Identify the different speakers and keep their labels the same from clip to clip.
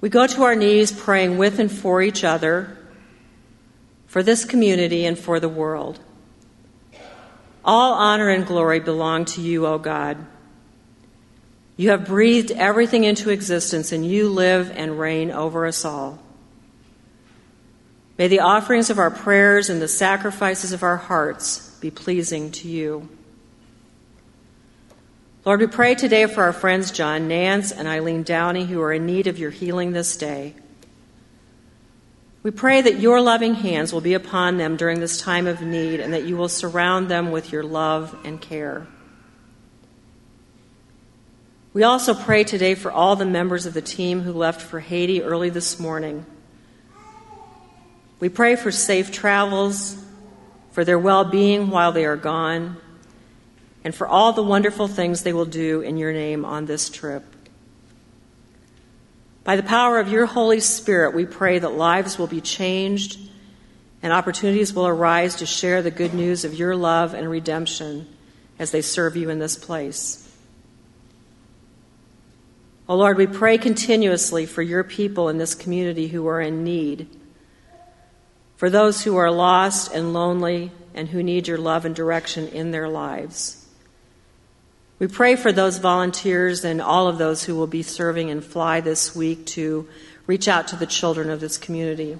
Speaker 1: We go to our knees praying with and for each other, for this community, and for the world. All honor and glory belong to you, O God. You have breathed everything into existence, and you live and reign over us all. May the offerings of our prayers and the sacrifices of our hearts be pleasing to you. Lord, we pray today for our friends John Nance and Eileen Downey who are in need of your healing this day. We pray that your loving hands will be upon them during this time of need and that you will surround them with your love and care. We also pray today for all the members of the team who left for Haiti early this morning. We pray for safe travels, for their well being while they are gone and for all the wonderful things they will do in your name on this trip. By the power of your Holy Spirit, we pray that lives will be changed and opportunities will arise to share the good news of your love and redemption as they serve you in this place. Oh Lord, we pray continuously for your people in this community who are in need, for those who are lost and lonely and who need your love and direction in their lives. We pray for those volunteers and all of those who will be serving in Fly this week to reach out to the children of this community.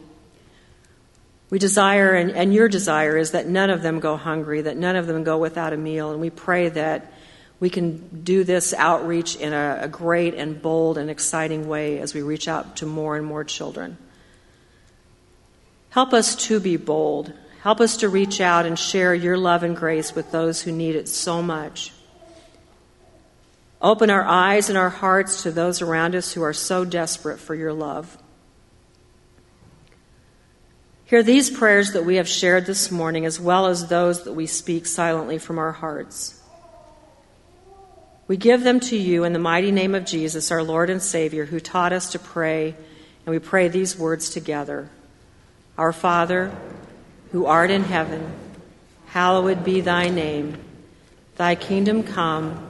Speaker 1: We desire, and, and, your desire is that none of them go hungry, that none of them go without a meal, and we pray that we can do this outreach in a, a great and bold and exciting way as we reach out to more and more children. Help us to be bold. Help us to reach out and share your love and grace with those who need it so much. Open our eyes and our hearts to those around us who are so desperate for your love. Hear these prayers that we have shared this morning, as well as those that we speak silently from our hearts. We give them to you in the mighty name of Jesus, our Lord and Savior, who taught us to pray, and we pray these words together Our Father, who art in heaven, hallowed be thy name. Thy kingdom come.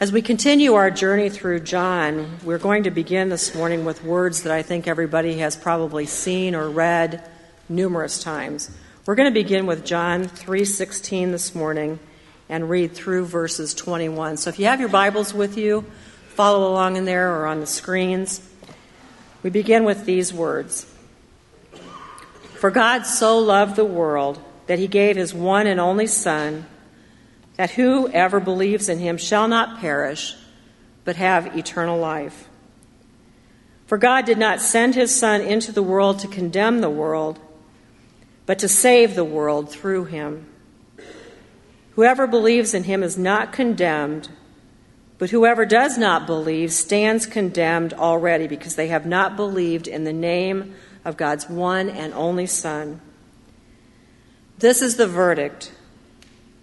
Speaker 1: As we continue our journey through John, we're going to begin this morning with words that I think everybody has probably seen or read numerous times. We're going to begin with John 3:16 this morning and read through verses 21. So if you have your Bibles with you, follow along in there or on the screens. We begin with these words. For God so loved the world that he gave his one and only son that whoever believes in him shall not perish, but have eternal life. For God did not send his Son into the world to condemn the world, but to save the world through him. Whoever believes in him is not condemned, but whoever does not believe stands condemned already because they have not believed in the name of God's one and only Son. This is the verdict.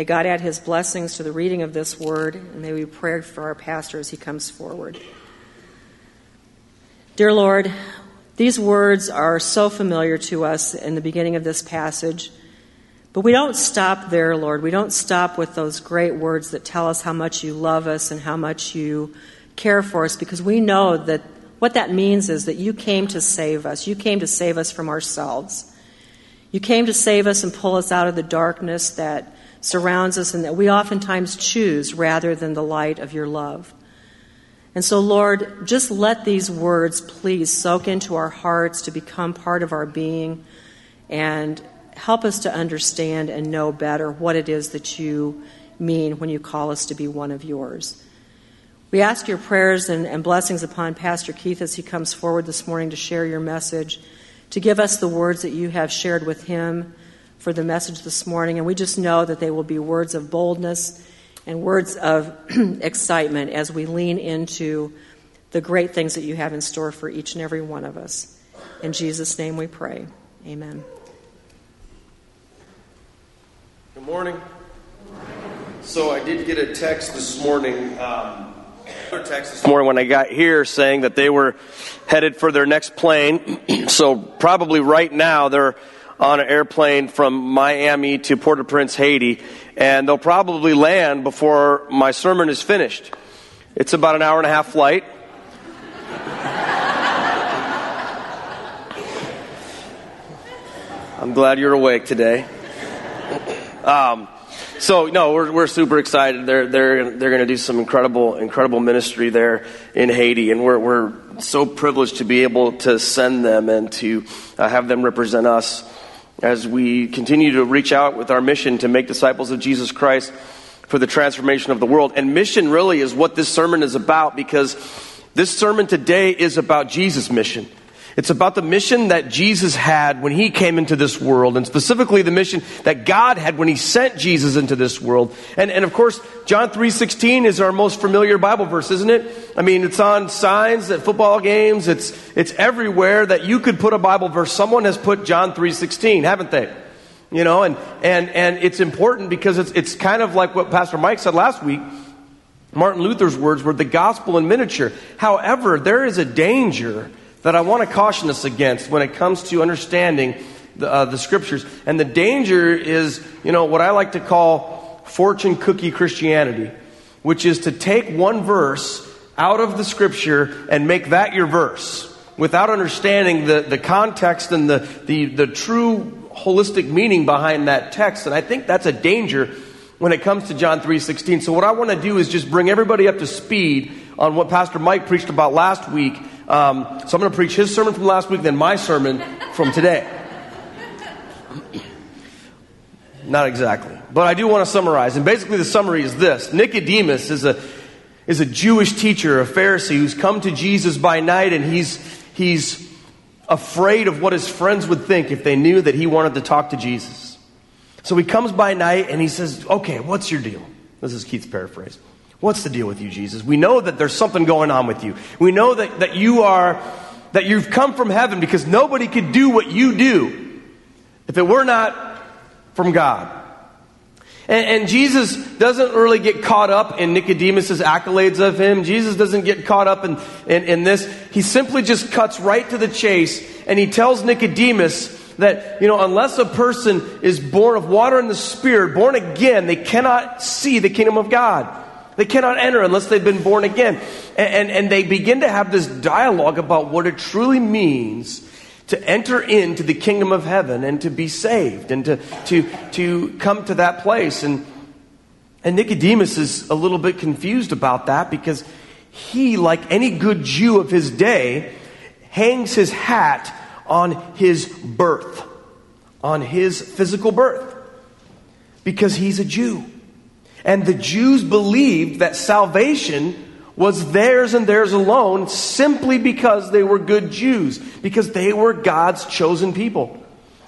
Speaker 1: May God add his blessings to the reading of this word, and may we pray for our pastor as he comes forward. Dear Lord, these words are so familiar to us in the beginning of this passage, but we don't stop there, Lord. We don't stop with those great words that tell us how much you love us and how much you care for us, because we know that what that means is that you came to save us. You came to save us from ourselves. You came to save us and pull us out of the darkness that surrounds us and that we oftentimes choose rather than the light of your love. And so, Lord, just let these words please soak into our hearts to become part of our being. and help us to understand and know better what it is that you mean when you call us to be one of yours. We ask your prayers and, and, blessings upon Pastor Keith as he comes forward this morning to share your message, to give us the words that you have shared with him for the message this morning. And we just know that they will be words of boldness and words of excitement as we lean into the great things that you have in store for each and every one of us. In Jesus' name we pray. Amen.
Speaker 2: Good morning. So I did get a text this morning. Um, text this morning when I got here saying that they were headed for their next plane. so probably right now they're on an airplane from Miami to Port-au-Prince, Haiti, and they'll probably land before my sermon is finished. It's about an hour and a half flight. I'm glad you're awake today. Um, so no, we're, we're super excited. They're they're they're going to do some incredible incredible ministry there in Haiti, and we're we're so privileged to be able to send them and to uh, have them represent us as we continue to reach out with our mission to make disciples of Jesus Christ for the transformation of the world. And mission really is what this sermon is about because this sermon today is about Jesus' mission. It's about the mission that Jesus had when he came into this world, and specifically the mission that God had when he sent Jesus into this world. And, and of course, John 3.16 is our most familiar Bible verse, isn't it? I mean, it's on signs at football games. It's, it's everywhere that you could put a Bible verse. Someone has put John 3.16, haven't they? You know, and, and, and it's important because it's, it's kind of like what Pastor Mike said last week. Martin Luther's words were the gospel in miniature. However, there is a danger that I want to caution us against when it comes to understanding the, uh, the scriptures. And the danger is, you know, what I like to call fortune cookie Christianity, which is to take one verse out of the scripture and make that your verse without understanding the, the context and the, the, the true holistic meaning behind that text. And I think that's a danger when it comes to John 3:16. So what I want to do is just bring everybody up to speed on what Pastor Mike preached about last week um, so I'm going to preach his sermon from last week, then my sermon from today. Not exactly. But I do want to summarize. And basically, the summary is this Nicodemus is a, is a Jewish teacher, a Pharisee, who's come to Jesus by night, and he's, he's afraid of what his friends would think if they knew that he wanted to talk to Jesus. So he comes by night and he says, Okay, what's your deal? This is Keith's paraphrase. What's the deal with you, Jesus? We know that there's something going on with you. We know that, that you are, that you've come from heaven because nobody could do what you do if it were not from God. And, and Jesus doesn't really get caught up in Nicodemus's accolades of him. Jesus doesn't get caught up in, in, in this. He simply just cuts right to the chase and he tells Nicodemus that, you know, unless a person is born of water and the Spirit, born again, they cannot see the kingdom of God. They cannot enter unless they've been born again. And, and, and, they begin to have this dialogue about what it truly means to enter into the kingdom of heaven and to be saved and to, to, to come to that place. And, and Nicodemus is a little bit confused about that because he, like any good Jew of his day, hangs his hat on his birth, on his physical birth, because he's a Jew. And the Jews believed that salvation was theirs and theirs alone simply because they were good Jews, because they were God's chosen people.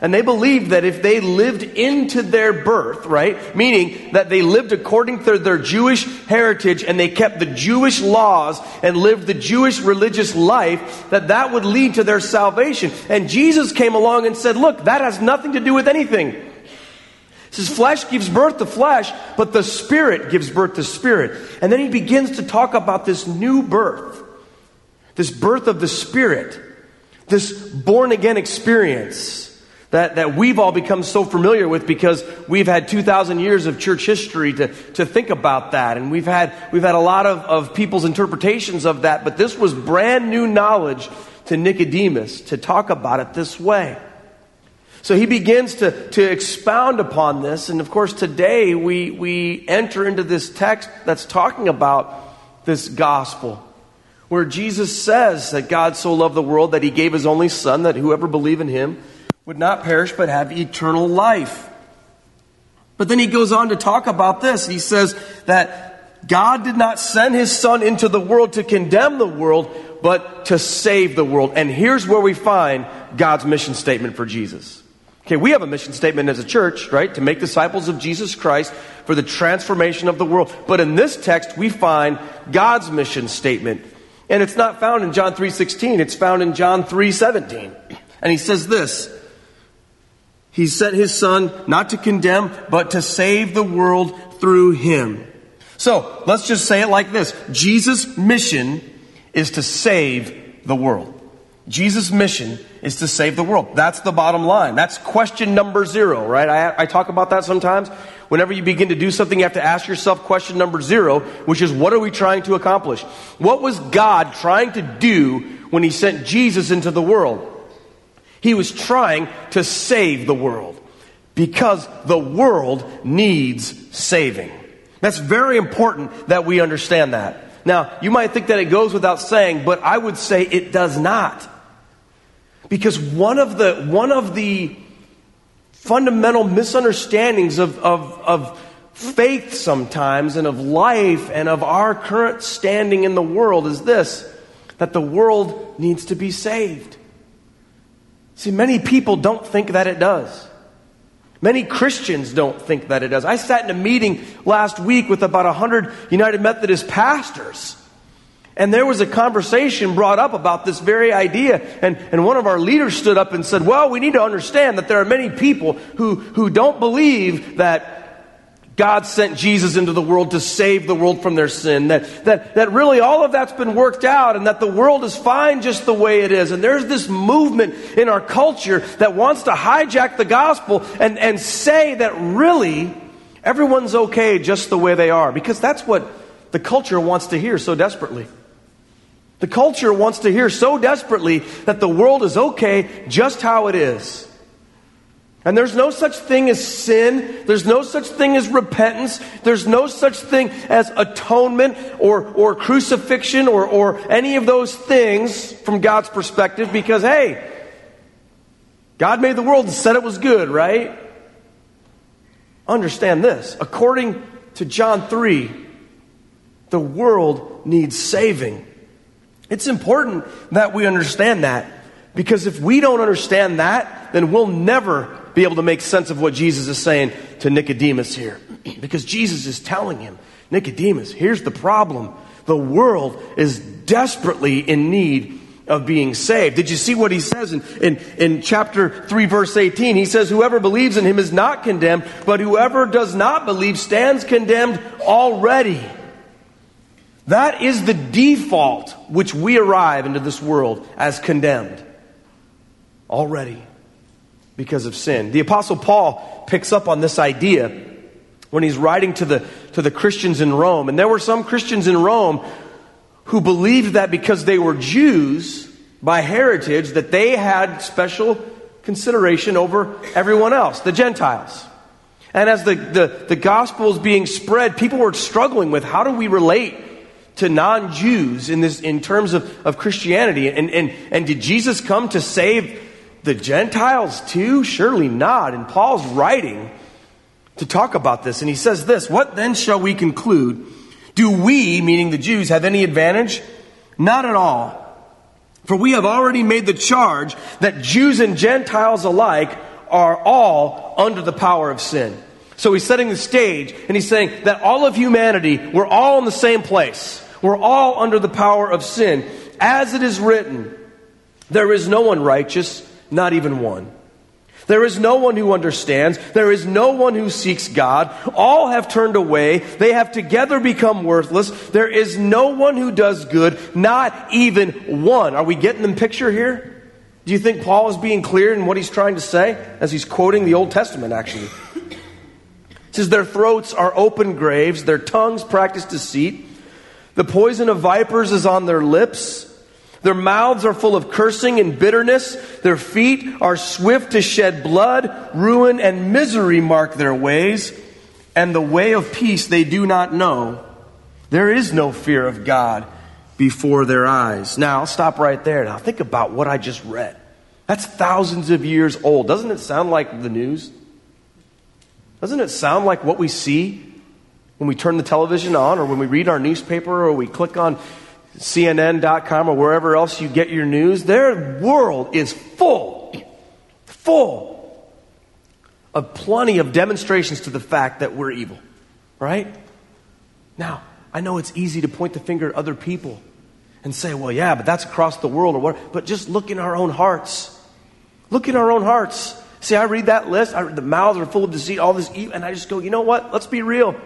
Speaker 2: And they believed that if they lived into their birth, right, meaning that they lived according to their Jewish heritage and they kept the Jewish laws and lived the Jewish religious life, that that would lead to their salvation. And Jesus came along and said, look, that has nothing to do with anything. It says flesh gives birth to flesh, but the spirit gives birth to spirit. And then he begins to talk about this new birth, this birth of the spirit, this born again experience that, that we've all become so familiar with because we've had 2,000 years of church history to, to think about that. And we've had, we've had a lot of, of people's interpretations of that, but this was brand new knowledge to Nicodemus to talk about it this way. So he begins to, to expound upon this. And of course, today we, we enter into this text that's talking about this gospel, where Jesus says that God so loved the world that he gave his only Son, that whoever believe in him would not perish but have eternal life. But then he goes on to talk about this. He says that God did not send his son into the world to condemn the world, but to save the world. And here's where we find God's mission statement for Jesus. Okay, we have a mission statement as a church, right? To make disciples of Jesus Christ for the transformation of the world. But in this text, we find God's mission statement. And it's not found in John 3:16, it's found in John 3:17. And he says this, he sent his son not to condemn, but to save the world through him. So, let's just say it like this. Jesus' mission is to save the world. Jesus' mission is to save the world. That's the bottom line. That's question number zero, right? I, I, talk about that sometimes. Whenever you begin to do something, you have to ask yourself question number zero, which is what are we trying to accomplish? What was God trying to do when He sent Jesus into the world? He was trying to save the world because the world needs saving. That's very important that we understand that. Now, you might think that it goes without saying, but I would say it does not. Because one of the, one of the fundamental misunderstandings of, of, of faith sometimes and of life and of our current standing in the world is this that the world needs to be saved. See, many people don't think that it does. Many Christians don't think that it does. I sat in a meeting last week with about 100 United Methodist pastors. And there was a conversation brought up about this very idea. And, and one of our leaders stood up and said, Well, we need to understand that there are many people who, who don't believe that God sent Jesus into the world to save the world from their sin. That, that, that really all of that's been worked out and that the world is fine just the way it is. And there's this movement in our culture that wants to hijack the gospel and, and say that really everyone's okay just the way they are. Because that's what the culture wants to hear so desperately. The culture wants to hear so desperately that the world is okay just how it is. And there's no such thing as sin. There's no such thing as repentance. There's no such thing as atonement or, or crucifixion or, or any of those things from God's perspective because, hey, God made the world and said it was good, right? Understand this. According to John 3, the world needs saving. It's important that we understand that because if we don't understand that, then we'll never be able to make sense of what Jesus is saying to Nicodemus here. because Jesus is telling him, Nicodemus, here's the problem. The world is desperately in need of being saved. Did you see what he says in, in, in chapter 3, verse 18? He says, Whoever believes in him is not condemned, but whoever does not believe stands condemned already. That is the default which we arrive into this world as condemned already because of sin. The Apostle Paul picks up on this idea when he's writing to the, to the Christians in Rome. And there were some Christians in Rome who believed that because they were Jews by heritage, that they had special consideration over everyone else, the Gentiles. And as the, the, the gospel is being spread, people were struggling with how do we relate to non-Jews in this in terms of, of Christianity? And, and, and did Jesus come to save the Gentiles too? Surely not. And Paul's writing to talk about this, and he says this What then shall we conclude? Do we, meaning the Jews, have any advantage? Not at all. For we have already made the charge that Jews and Gentiles alike are all under the power of sin. So he's setting the stage, and he's saying that all of humanity, we're all in the same place. We're all under the power of sin. As it is written, there is no one righteous, not even one. There is no one who understands. There is no one who seeks God. All have turned away. They have together become worthless. There is no one who does good, not even one. Are we getting the picture here? Do you think Paul is being clear in what he's trying to say as he's quoting the Old Testament, actually? Says, Their throats are open graves, their tongues practice deceit. The poison of vipers is on their lips. Their mouths are full of cursing and bitterness. Their feet are swift to shed blood. Ruin and misery mark their ways. And the way of peace they do not know. There is no fear of God before their eyes. Now, I'll stop right there. Now, think about what I just read. That's thousands of years old. Doesn't it sound like the news? Doesn't it sound like what we see when we turn the television on or when we read our newspaper or we click on CNN.com or wherever else you get your news? Their world is full, full of plenty of demonstrations to the fact that we're evil, right? Now, I know it's easy to point the finger at other people and say, well, yeah, but that's across the world or what. But just look in our own hearts. Look in our own hearts. See, I read that list. I, the mouths are full of deceit, all this evil, and I just go, you know what? Let's be real.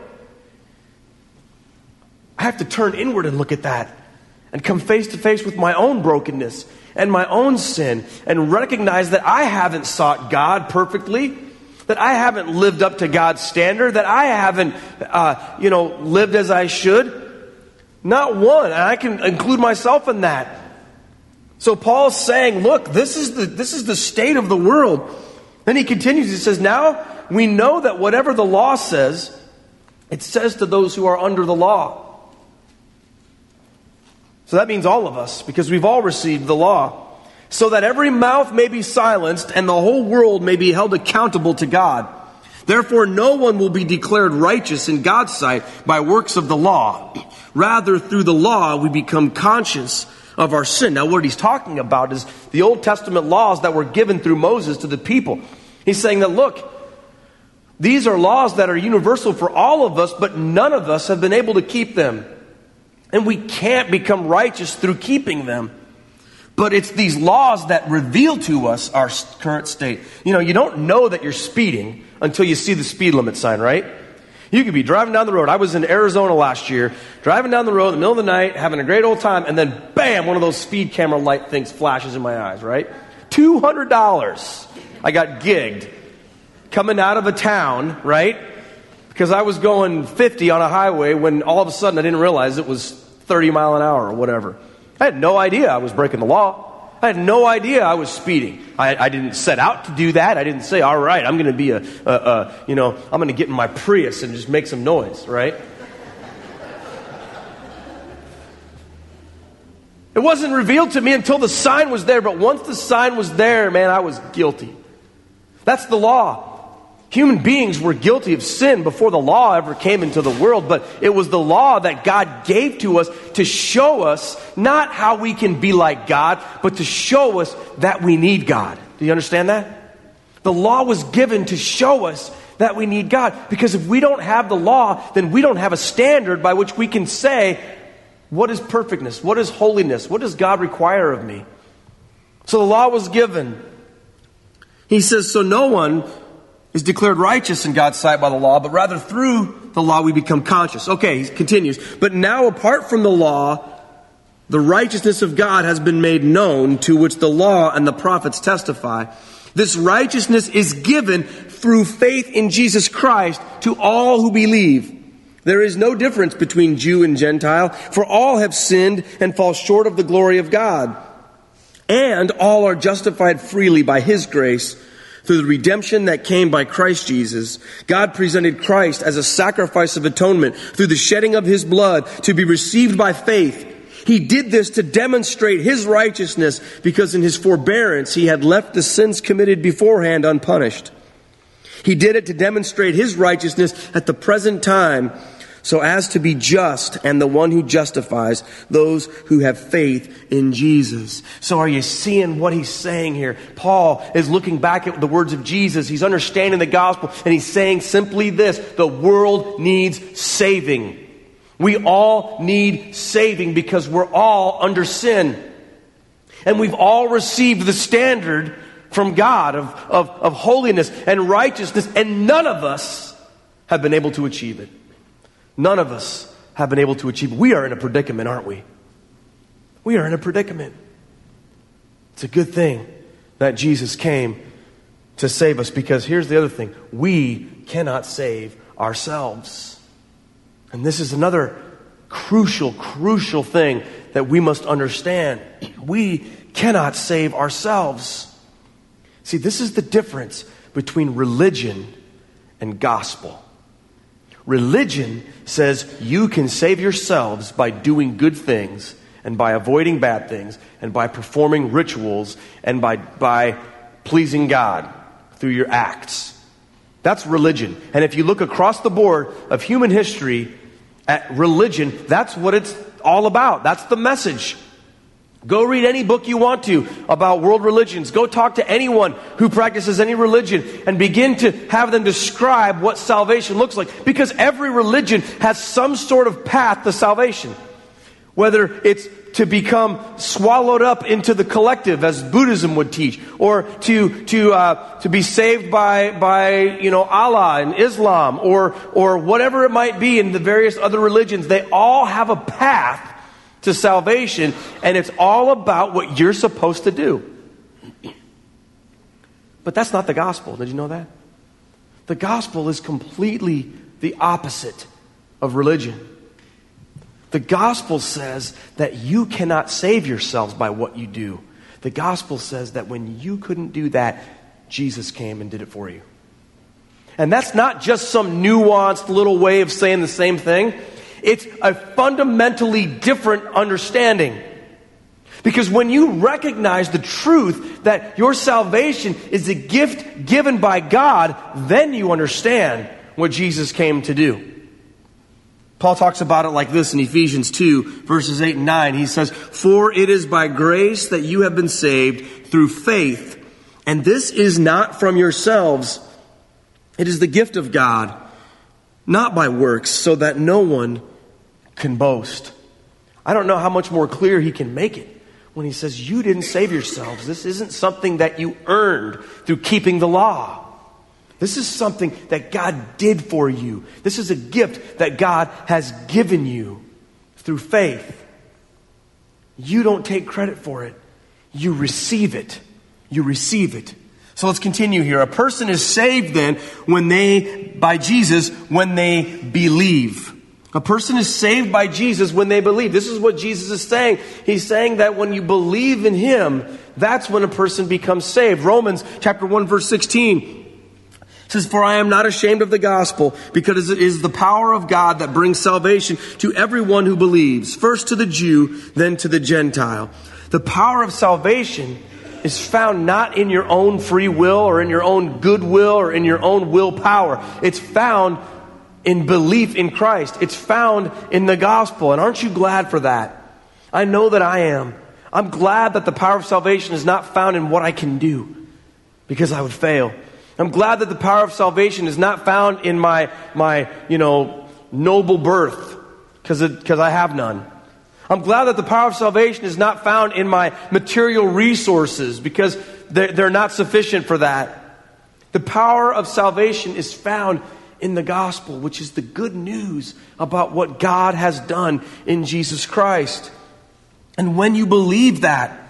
Speaker 2: I have to turn inward and look at that and come face to face with my own brokenness and my own sin and recognize that I haven't sought God perfectly that I haven't lived up to God's standard, that I haven't, uh, you know, lived as I should. Not one. And I can include myself in that. So Paul's saying, look, this is the, this is the state of the world. Then he continues, he says, now we know that whatever the law says, it says to those who are under the law. So that means all of us, because we've all received the law so that every mouth may be silenced and the whole world may be held accountable to God. Therefore, no one will be declared righteous in God's sight by works of the law. Rather, through the law, we become conscious of our sin. Now, what he's talking about is the Old Testament laws that were given through Moses to the people. He's saying that, look, these are laws that are universal for all of us, but none of us have been able to keep them. And we can't become righteous through keeping them. But it's these laws that reveal to us our current state. You know, you don't know that you're speeding until you see the speed limit sign, right? You could be driving down the road. I was in Arizona last year, driving down the road in the middle of the night, having a great old time, and then bam, one of those speed camera light things flashes in my eyes, right? $200. I got gigged coming out of a town, right? Because I was going 50 on a highway when all of a sudden I didn't realize it was 30 mile an hour or whatever. I had no idea I was breaking the law. I had no idea I was speeding. I, I didn't set out to do that. I didn't say, all right, I'm going to be a, a, a, you know, I'm going to get in my Prius and just make some noise, right? It wasn't revealed to me until the sign was there, but once the sign was there, man, I was guilty. That's the law. Human beings were guilty of sin before the law ever came into the world, but it was the law that God gave to us to show us not how we can be like God, but to show us that we need God. Do you understand that? The law was given to show us that we need God. Because if we don't have the law, then we don't have a standard by which we can say, what is perfectness? What is holiness? What does God require of me? So the law was given. He says, so no one is declared righteous in God's sight by the law, but rather through the law we become conscious. Okay, he continues. But now, apart from the law, the righteousness of God has been made known, to which the law and the prophets testify. This righteousness is given through faith in Jesus Christ to all who believe. There is no difference between Jew and Gentile, for all have sinned and fall short of the glory of God. And all are justified freely by His grace through the redemption that came by Christ Jesus, God presented Christ as a sacrifice of atonement through the shedding of his blood to be received by faith. He did this to demonstrate his righteousness because in his forbearance he had left the sins committed beforehand unpunished. He did it to demonstrate his righteousness at the present time so as to be just and the one who justifies those who have faith in Jesus. So are you seeing what he's saying here? Paul is looking back at the words of Jesus. He's understanding the gospel and he's saying simply this, the world needs saving. We all need saving because we're all under sin. And we've all received the standard from God of, of, of holiness and righteousness, and none of us have been able to achieve it. None of us have been able to achieve. We are in a predicament, aren't we? We are in a predicament. It's a good thing that Jesus came to save us because here's the other thing we cannot save ourselves. And this is another crucial, crucial thing that we must understand. We cannot save ourselves. See, this is the difference between religion and gospel. Religion says you can save yourselves by doing good things and by avoiding bad things and by performing rituals and by, by pleasing God through your acts. That's religion. And if you look across the board of human history at religion, that's what it's all about. That's the message. Go read any book you want to about world religions. Go talk to anyone who practices any religion and begin to have them describe what salvation looks like. Because every religion has some sort of path to salvation. Whether it's to become swallowed up into the collective, as Buddhism would teach, or to to uh, to be saved by by you know Allah and Islam, or or whatever it might be in the various other religions, they all have a path to salvation, and it's all about what you're supposed to do. But that's not the gospel. Did you know that? The gospel is completely the opposite of religion. The gospel says that you cannot save yourselves by what you do. The gospel says that when you couldn't do that, Jesus came and did it for you. And that's not just some nuanced little way of saying the same thing. It's a fundamentally different understanding. Because when you recognize the truth that your salvation is a gift given by God, then you understand what Jesus came to do. Paul talks about it like this in Ephesians 2, verses 8 and 9. He says, For it is by grace that you have been saved through faith, and this is not from yourselves. It is the gift of God not by works, so that no one can boast. I don't know how much more clear he can make it when he says, You didn't save yourselves. This isn't something that you earned through keeping the law. This is something that God did for you. This is a gift that God has given you through faith. You don't take credit for it, you receive it. You receive it. So let's continue here. A person is saved then when they, by Jesus, when they believe. A person is saved by Jesus when they believe. This is what Jesus is saying. He's saying that when you believe in Him, that's when a person becomes saved. Romans chapter 1 verse 16 says, For I am not ashamed of the gospel, because it is the power of God that brings salvation to everyone who believes, first to the Jew, then to the Gentile. The power of salvation is found not in your own free will or in your own goodwill or in your own willpower. It's found in belief in Christ. It's found in the gospel. And aren't you glad for that? I know that I am. I'm glad that the power of salvation is not found in what I can do because I would fail. I'm glad that the power of salvation is not found in my, my you know, noble birth because I have none. I'm glad that the power of salvation is not found in my material resources because they're, not sufficient for that. The power of salvation is found in the gospel, which is the good news about what God has done in Jesus Christ. And when you believe that,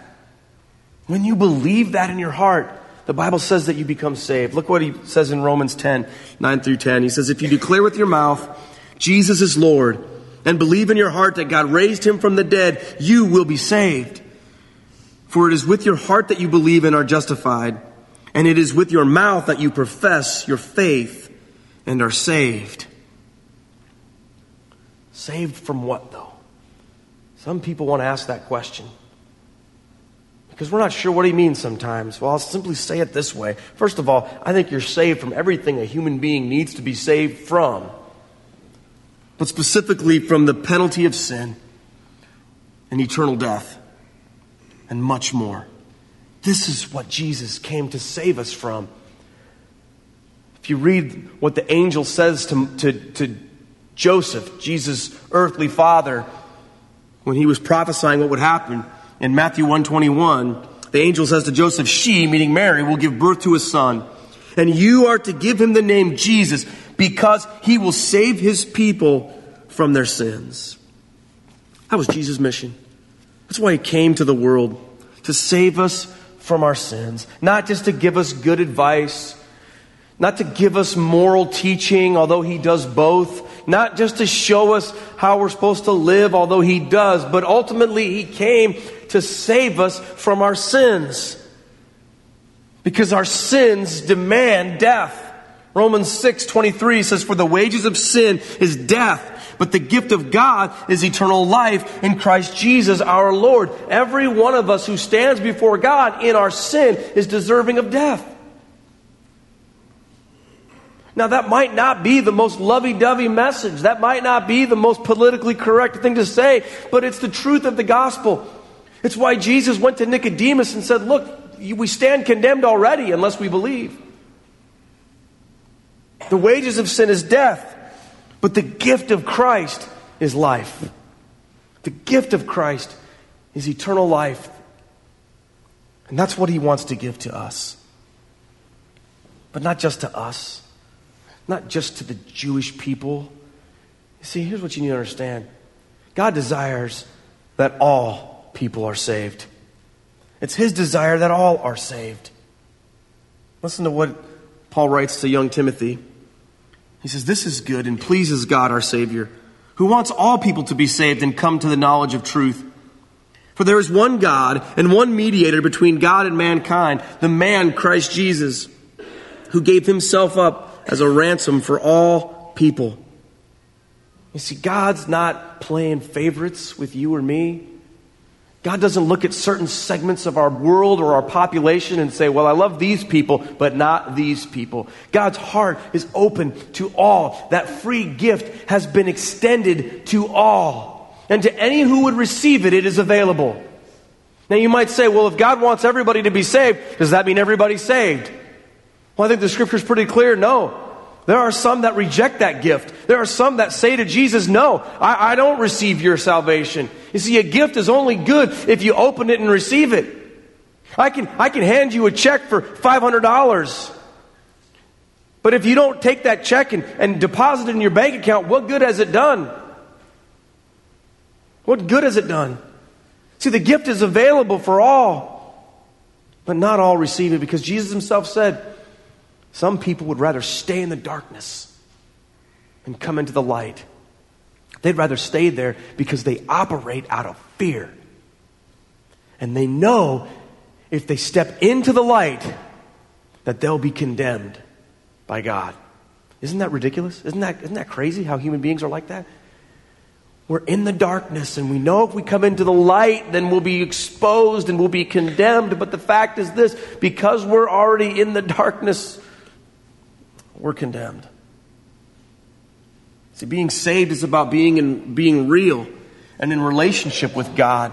Speaker 2: when you believe that in your heart, the Bible says that you become saved. Look what he says in Romans 10, 9 through 10. He says, If you declare with your mouth, Jesus is Lord, and believe in your heart that God raised him from the dead, you will be saved. For it is with your heart that you believe and are justified, and it is with your mouth that you profess your faith and are saved. Saved from what, though? Some people want to ask that question because we're not sure what he means sometimes. Well, I'll simply say it this way. First of all, I think you're saved from everything a human being needs to be saved from but specifically from the penalty of sin and eternal death and much more. This is what Jesus came to save us from. If you read what the angel says to, to, to Joseph, Jesus' earthly father, when he was prophesying what would happen in Matthew 121, the angel says to Joseph, She, meaning Mary, will give birth to a son, and you are to give him the name Jesus because he will save his people from their sins. That was Jesus' mission. That's why he came to the world to save us from our sins, not just to give us good advice, not to give us moral teaching, although he does both, not just to show us how we're supposed to live, although he does, but ultimately he came to save us from our sins. Because our sins demand death. Romans 6 23 says, For the wages of sin is death, But the gift of God is eternal life in Christ Jesus our Lord. Every one of us who stands before God in our sin is deserving of death. Now, that might not be the most lovey dovey message. That might not be the most politically correct thing to say, but it's the truth of the gospel. It's why Jesus went to Nicodemus and said, Look, we stand condemned already unless we believe. The wages of sin is death, but the gift of Christ is life. The gift of Christ is eternal life. And that's what he wants to give to us. But not just to us not just to the Jewish people. You see, here's what you need to understand God desires that all people are saved. It's His desire that all are saved. Listen to what Paul writes to young Timothy. He says, This is good and pleases God our Savior, who wants all people to be saved and come to the knowledge of truth. For there is one God and one mediator between God and mankind, the man Christ Jesus, who gave himself up as a ransom for all people. You see, God's not playing favorites with you or me. God doesn't look at certain segments of our world or our population and say, well, I love these people, but not these people. God's heart is open to all. That free gift has been extended to all. And to any who would receive it, it is available. Now you might say, well, if God wants everybody to be saved, does that mean everybody's saved? Well, I think the scripture is pretty clear. No. There are some that reject that gift. There are some that say to Jesus, No, I, I, don't receive your salvation. You see, a gift is only good if you open it and receive it. I can, I can hand you a check for $500. But if you don't take that check and, and deposit it in your bank account, what good has it done? What good has it done? See, the gift is available for all, but not all receive it because Jesus himself said, some people would rather stay in the darkness and come into the light. They'd rather stay there because they operate out of fear. And they know if they step into the light that they'll be condemned by God. Isn't that ridiculous? Isn't that, isn't that crazy how human beings are like that? We're in the darkness, and we know if we come into the light, then we'll be exposed and we'll be condemned. But the fact is this because we're already in the darkness, we're condemned. See, being saved is about being in, being real and in relationship with God.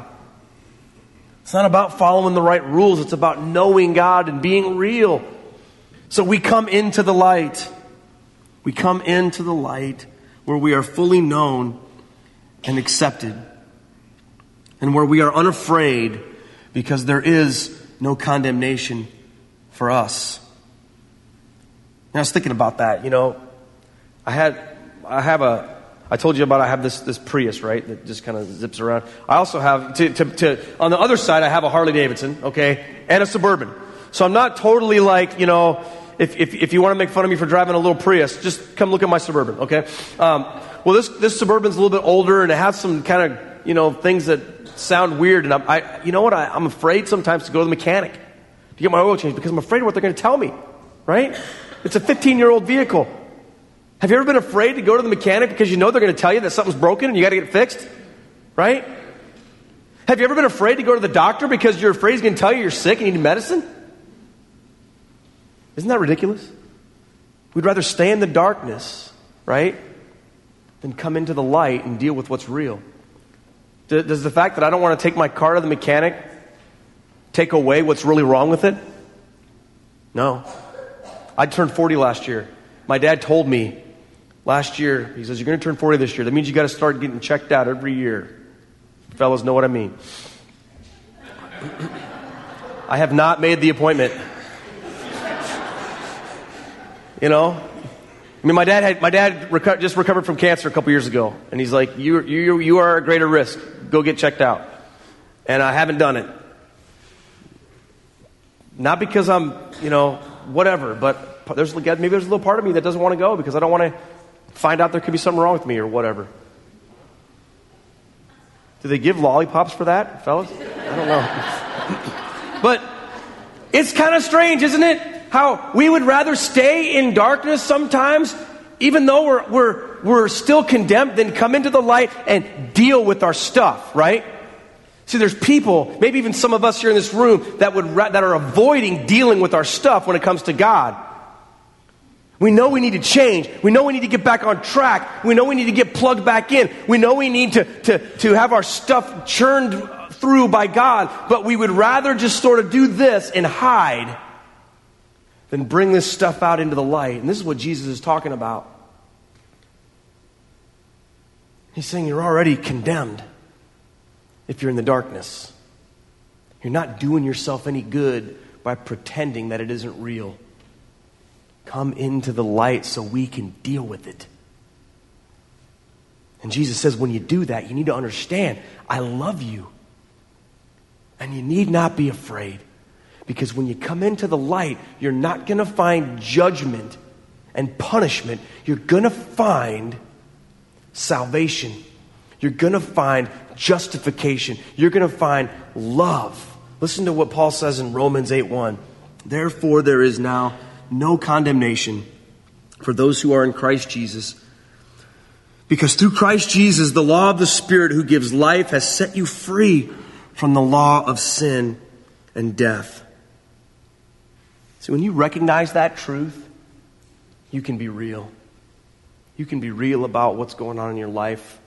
Speaker 2: It's not about following the right rules, it's about knowing God and being real. So we come into the light. We come into the light where we are fully known and accepted, and where we are unafraid because there is no condemnation for us. And I was thinking about that. You know, I had, I have a, I told you about I have this, this Prius, right, that just kind of zips around. I also have, to, to, to, on the other side, I have a Harley Davidson, okay, and a Suburban. So I'm not totally like, you know, if, if, if you want to make fun of me for driving a little Prius, just come look at my Suburban, okay? Um, well, this, this Suburban's a little bit older and it has some kind of, you know, things that sound weird. And I, I you know what? I, I'm afraid sometimes to go to the mechanic to get my oil changed because I'm afraid of what they're going to tell me, right? It's a 15 year old vehicle. Have you ever been afraid to go to the mechanic because you know they're going to tell you that something's broken and you got to get it fixed? Right? Have you ever been afraid to go to the doctor because you're afraid he's going to tell you you're sick and you need medicine? Isn't that ridiculous? We'd rather stay in the darkness, right, than come into the light and deal with what's real. Does the fact that I don't want to take my car to the mechanic take away what's really wrong with it? No. I turned 40 last year. My dad told me last year, he says, You're going to turn 40 this year. That means you got to start getting checked out every year. Fellas know what I mean. I have not made the appointment. You know? I mean, my dad, had, my dad reco- just recovered from cancer a couple years ago, and he's like, you, you, you are at greater risk. Go get checked out. And I haven't done it. Not because I'm, you know, whatever, but there's, maybe there's a little part of me that doesn't want to go because I don't want to find out there could be something wrong with me or whatever. Do they give lollipops for that, fellas? I don't know. but it's kind of strange, isn't it? How we would rather stay in darkness sometimes even though we're, we're, we're still condemned, than come into the light and deal with our stuff, right? See, there's people, maybe even some of us here in this room, that, would, that are avoiding dealing with our stuff when it comes to God. We know we need to change. We know we need to get back on track. We know we need to get plugged back in. We know we need to, to, to have our stuff churned through by God, but we would rather just sort of do this and hide than bring this stuff out into the light. And this is what Jesus is talking about. He's saying you're already condemned if you're in the darkness. You're not doing yourself any good by pretending that it isn't real. Come into the light so we can deal with it. And Jesus says, when you do that, you need to understand, I love you. And you need not be afraid. Because when you come into the light, you're not going to find judgment and punishment. You're going to find salvation. You're going to find justification. You're going to find love. Listen to what Paul says in Romans 8 1. Therefore, there is now no condemnation for those who are in Christ Jesus. Because through Christ Jesus, the law of the Spirit who gives life has set you free from the law of sin and death. See, when you recognize that truth, you can be real. You can be real about what's going on in your life,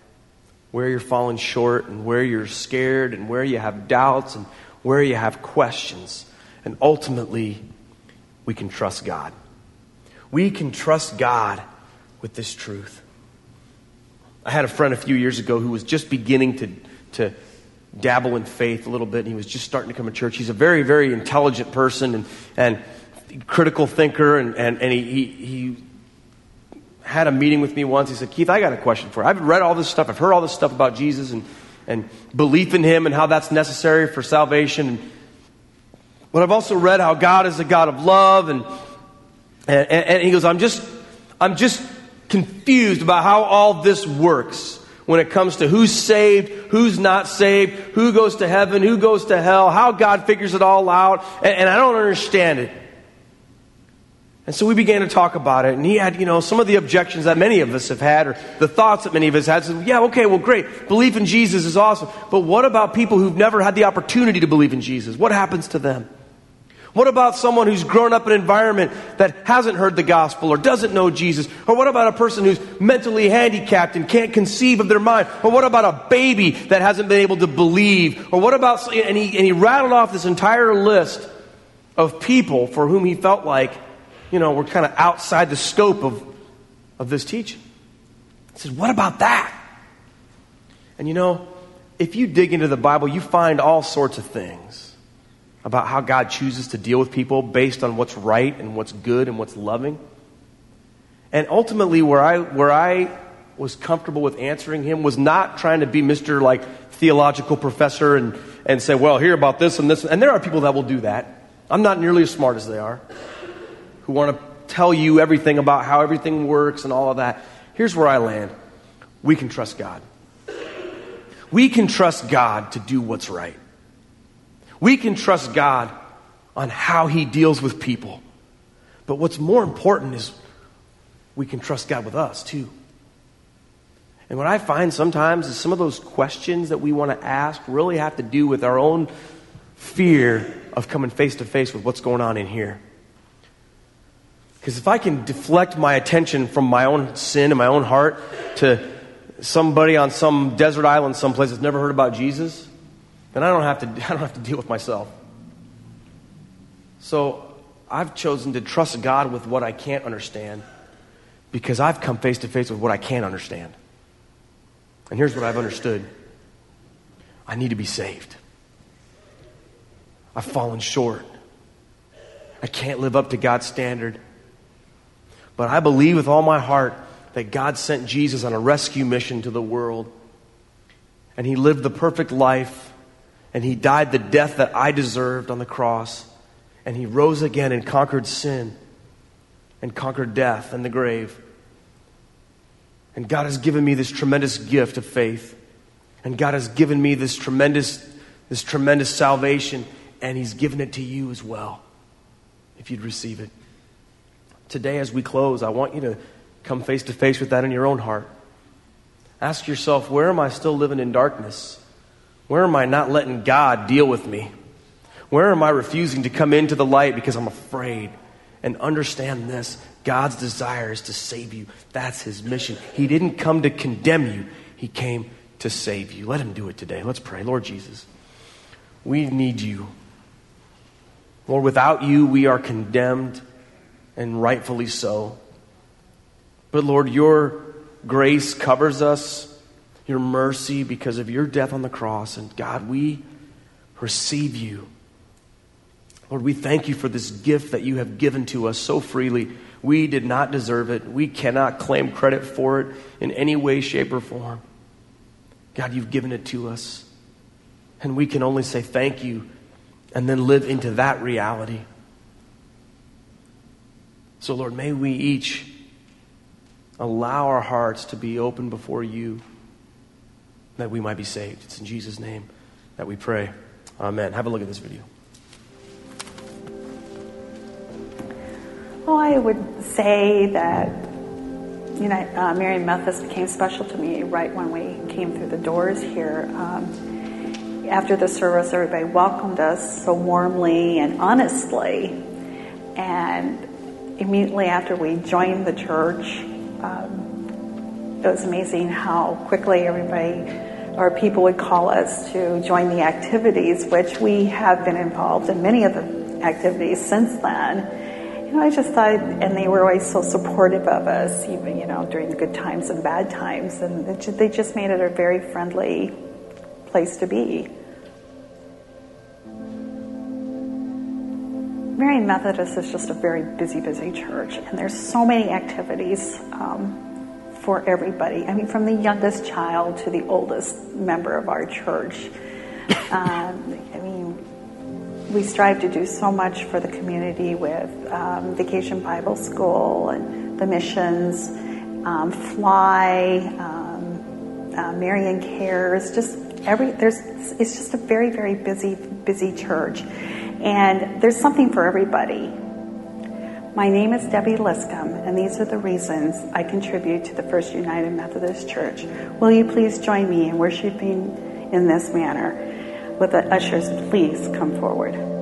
Speaker 2: where you're falling short, and where you're scared, and where you have doubts, and where you have questions. And ultimately, we can trust God. We can trust God with this truth. I had a friend a few years ago who was just beginning to, to dabble in faith a little bit, and he was just starting to come to church. He's a very, very intelligent person and, and critical thinker, and, and, and he, he, he had a meeting with me once. He said, Keith, I got a question for you. I've read all this stuff, I've heard all this stuff about Jesus and, and belief in him and how that's necessary for salvation. But I've also read how God is a God of love, and, and, and he goes, I'm just, I'm just confused about how all this works when it comes to who's saved, who's not saved, who goes to heaven, who goes to hell, how God figures it all out, and, and, I don't understand it. And so we began to talk about it, and he had, you know, some of the objections that many of us have had, or the thoughts that many of us had. Said, yeah, okay, well, great. Belief in Jesus is awesome. But what about people who've never had the opportunity to believe in Jesus? What happens to them? What about someone who's grown up in an environment that hasn't heard the gospel or doesn't know Jesus? Or what about a person who's mentally handicapped and can't conceive of their mind? Or what about a baby that hasn't been able to believe? Or what about, and he, and he rattled off this entire list of people for whom he felt like, you know, were kind of outside the scope of, of this teaching. He says, what about that? And you know, if you dig into the Bible, you find all sorts of things about how God chooses to deal with people based on what's right and what's good and what's loving. And ultimately, where I, where I was comfortable with answering him was not trying to be Mr. like theological professor and, and say, well, here about this and this. And there are people that will do that. I'm not nearly as smart as they are, who want to tell you everything about how everything works and all of that. Here's where I land. We can trust God. We can trust God to do what's right. We can trust God on how He deals with people. But what's more important is we can trust God with us too. And what I find sometimes is some of those questions that we want to ask really have to do with our own fear of coming face to face with what's going on in here. Because if I can deflect my attention from my own sin and my own heart to somebody on some desert island someplace that's never heard about Jesus, then I don't have to, I don't have to deal with myself. So I've chosen to trust God with what I can't understand because I've come face to face with what I can't understand. And here's what I've understood I need to be saved. I've fallen short. I can't live up to God's standard. But I believe with all my heart that God sent Jesus on a rescue mission to the world. And he lived the perfect life and he died the death that I deserved on the cross. And he rose again and conquered sin and conquered death and the grave. And God has given me this tremendous gift of faith. And God has given me this tremendous, this tremendous salvation. And he's given it to you as well, if you'd receive it. Today, as we close, I want you to Come face to face with that in your own heart. Ask yourself, where am I still living in darkness? Where am I not letting God deal with me? Where am I refusing to come into the light because I'm afraid? And understand this God's desire is to save you. That's his mission. He didn't come to condemn you, he came to save you. Let him do it today. Let's pray. Lord Jesus, we need you. Lord, without you, we are condemned, and rightfully so. But Lord, your grace covers us, your mercy because of your death on the cross. And God, we receive you. Lord, we thank you for this gift that you have given to us so freely. We did not deserve it. We cannot claim credit for it in any way, shape, or form. God, you've given it to us. And we can only say thank you and then live into that reality. So, Lord, may we each allow our hearts to be open before you that we might be saved. It's in Jesus' name that we pray. Amen. Have a look at this video.
Speaker 3: Well, I would say that, you know, uh, Marion Methodist became special to me right when we came through the doors here. Um, after the service, everybody welcomed us so warmly and honestly. And immediately after we joined the church, um, it was amazing how quickly everybody or people would call us to join the activities, which we have been involved in many of the activities since then you know, I just thought, and they were always so supportive of us, even, you know, during the good times and bad times. And they just made it a very friendly place to be. Marion Methodist is just a very busy, busy church, and there's so many activities um, for everybody. I mean, from the youngest child to the oldest member of our church. Um, I mean, we strive to do so much for the community with um, Vacation Bible School and the missions, um, Fly, um, uh, Marion Cares, just every there's it's just a very very busy busy church, and there's something for everybody. My name is Debbie Liscomb, and these are the reasons I contribute to the First United Methodist Church. Will you please join me in worshiping in this manner? With the ushers, please come forward.